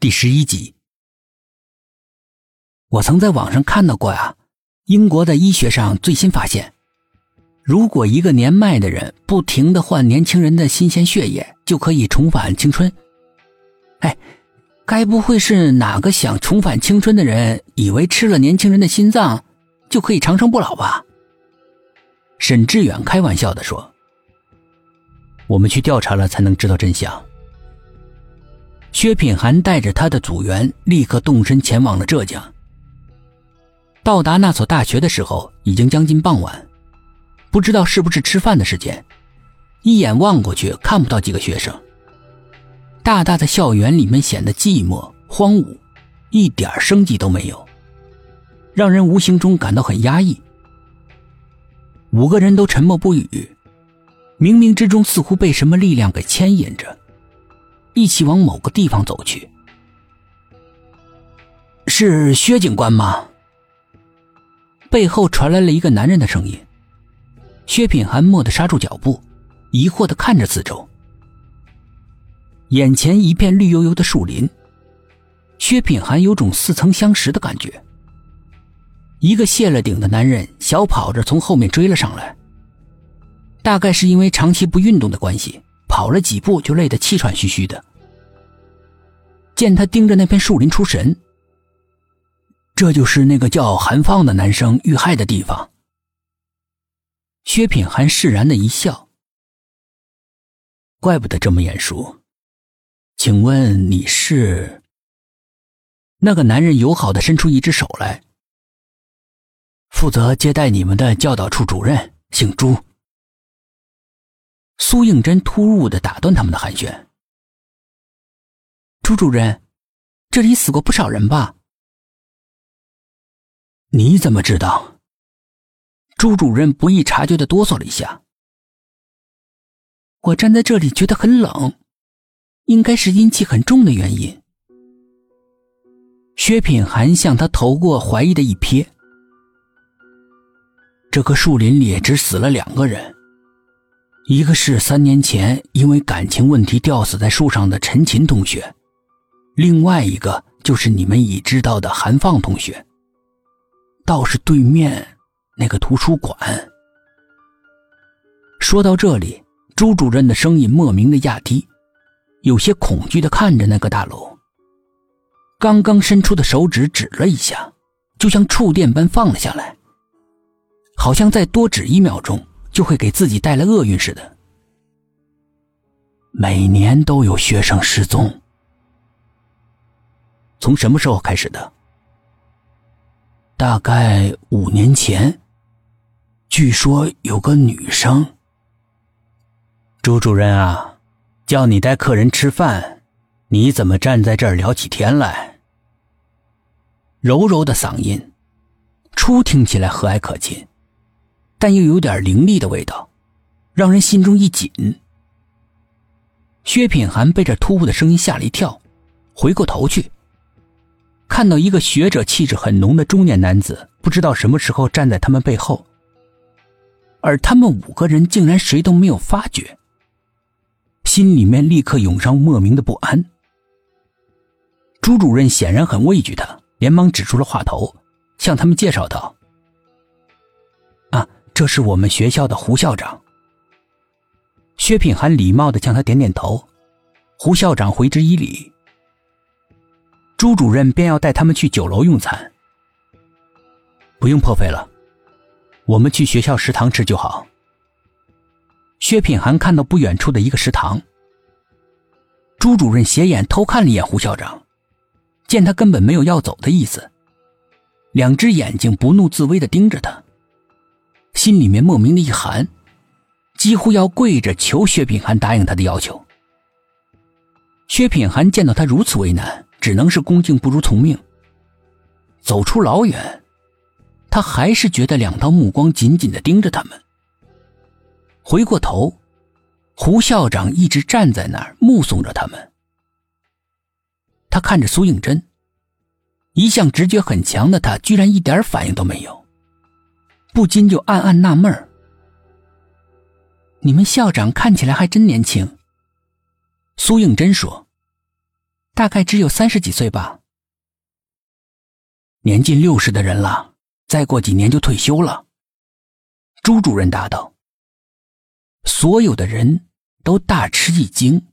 第十一集，我曾在网上看到过呀，英国的医学上最新发现，如果一个年迈的人不停的换年轻人的新鲜血液，就可以重返青春。哎，该不会是哪个想重返青春的人，以为吃了年轻人的心脏就可以长生不老吧？沈志远开玩笑的说：“我们去调查了，才能知道真相。”薛品涵带着他的组员立刻动身前往了浙江。到达那所大学的时候，已经将近傍晚，不知道是不是吃饭的时间，一眼望过去看不到几个学生。大大的校园里面显得寂寞荒芜，一点生机都没有，让人无形中感到很压抑。五个人都沉默不语，冥冥之中似乎被什么力量给牵引着。一起往某个地方走去，是薛警官吗？背后传来了一个男人的声音。薛品涵蓦地刹住脚步，疑惑的看着四周。眼前一片绿油油的树林，薛品涵有种似曾相识的感觉。一个卸了顶的男人小跑着从后面追了上来，大概是因为长期不运动的关系，跑了几步就累得气喘吁吁的。见他盯着那片树林出神，这就是那个叫韩放的男生遇害的地方。薛品涵释然的一笑，怪不得这么眼熟。请问你是？那个男人友好的伸出一只手来，负责接待你们的教导处主任，姓朱。苏应真突兀的打断他们的寒暄。朱主任，这里死过不少人吧？你怎么知道？朱主任不易察觉的哆嗦了一下。我站在这里觉得很冷，应该是阴气很重的原因。薛品涵向他投过怀疑的一瞥。这棵树林里只死了两个人，一个是三年前因为感情问题吊死在树上的陈琴同学。另外一个就是你们已知道的韩放同学。倒是对面那个图书馆。说到这里，朱主任的声音莫名的压低，有些恐惧的看着那个大楼。刚刚伸出的手指指了一下，就像触电般放了下来，好像再多指一秒钟就会给自己带来厄运似的。每年都有学生失踪。从什么时候开始的？大概五年前。据说有个女生。朱主任啊，叫你带客人吃饭，你怎么站在这儿聊起天来？柔柔的嗓音，初听起来和蔼可亲，但又有点凌厉的味道，让人心中一紧。薛品涵被这突兀的声音吓了一跳，回过头去。看到一个学者气质很浓的中年男子，不知道什么时候站在他们背后，而他们五个人竟然谁都没有发觉，心里面立刻涌上莫名的不安。朱主任显然很畏惧他，连忙指出了话头，向他们介绍道：“啊，这是我们学校的胡校长。”薛品涵礼貌的向他点点头，胡校长回之以礼。朱主任便要带他们去酒楼用餐，不用破费了，我们去学校食堂吃就好。薛品涵看到不远处的一个食堂，朱主任斜眼偷看了一眼胡校长，见他根本没有要走的意思，两只眼睛不怒自威的盯着他，心里面莫名的一寒，几乎要跪着求薛品涵答应他的要求。薛品涵见到他如此为难。只能是恭敬不如从命。走出老远，他还是觉得两道目光紧紧的盯着他们。回过头，胡校长一直站在那儿目送着他们。他看着苏应真，一向直觉很强的他，居然一点反应都没有，不禁就暗暗纳闷你们校长看起来还真年轻。”苏应真说。大概只有三十几岁吧。年近六十的人了，再过几年就退休了。朱主任答道。所有的人都大吃一惊。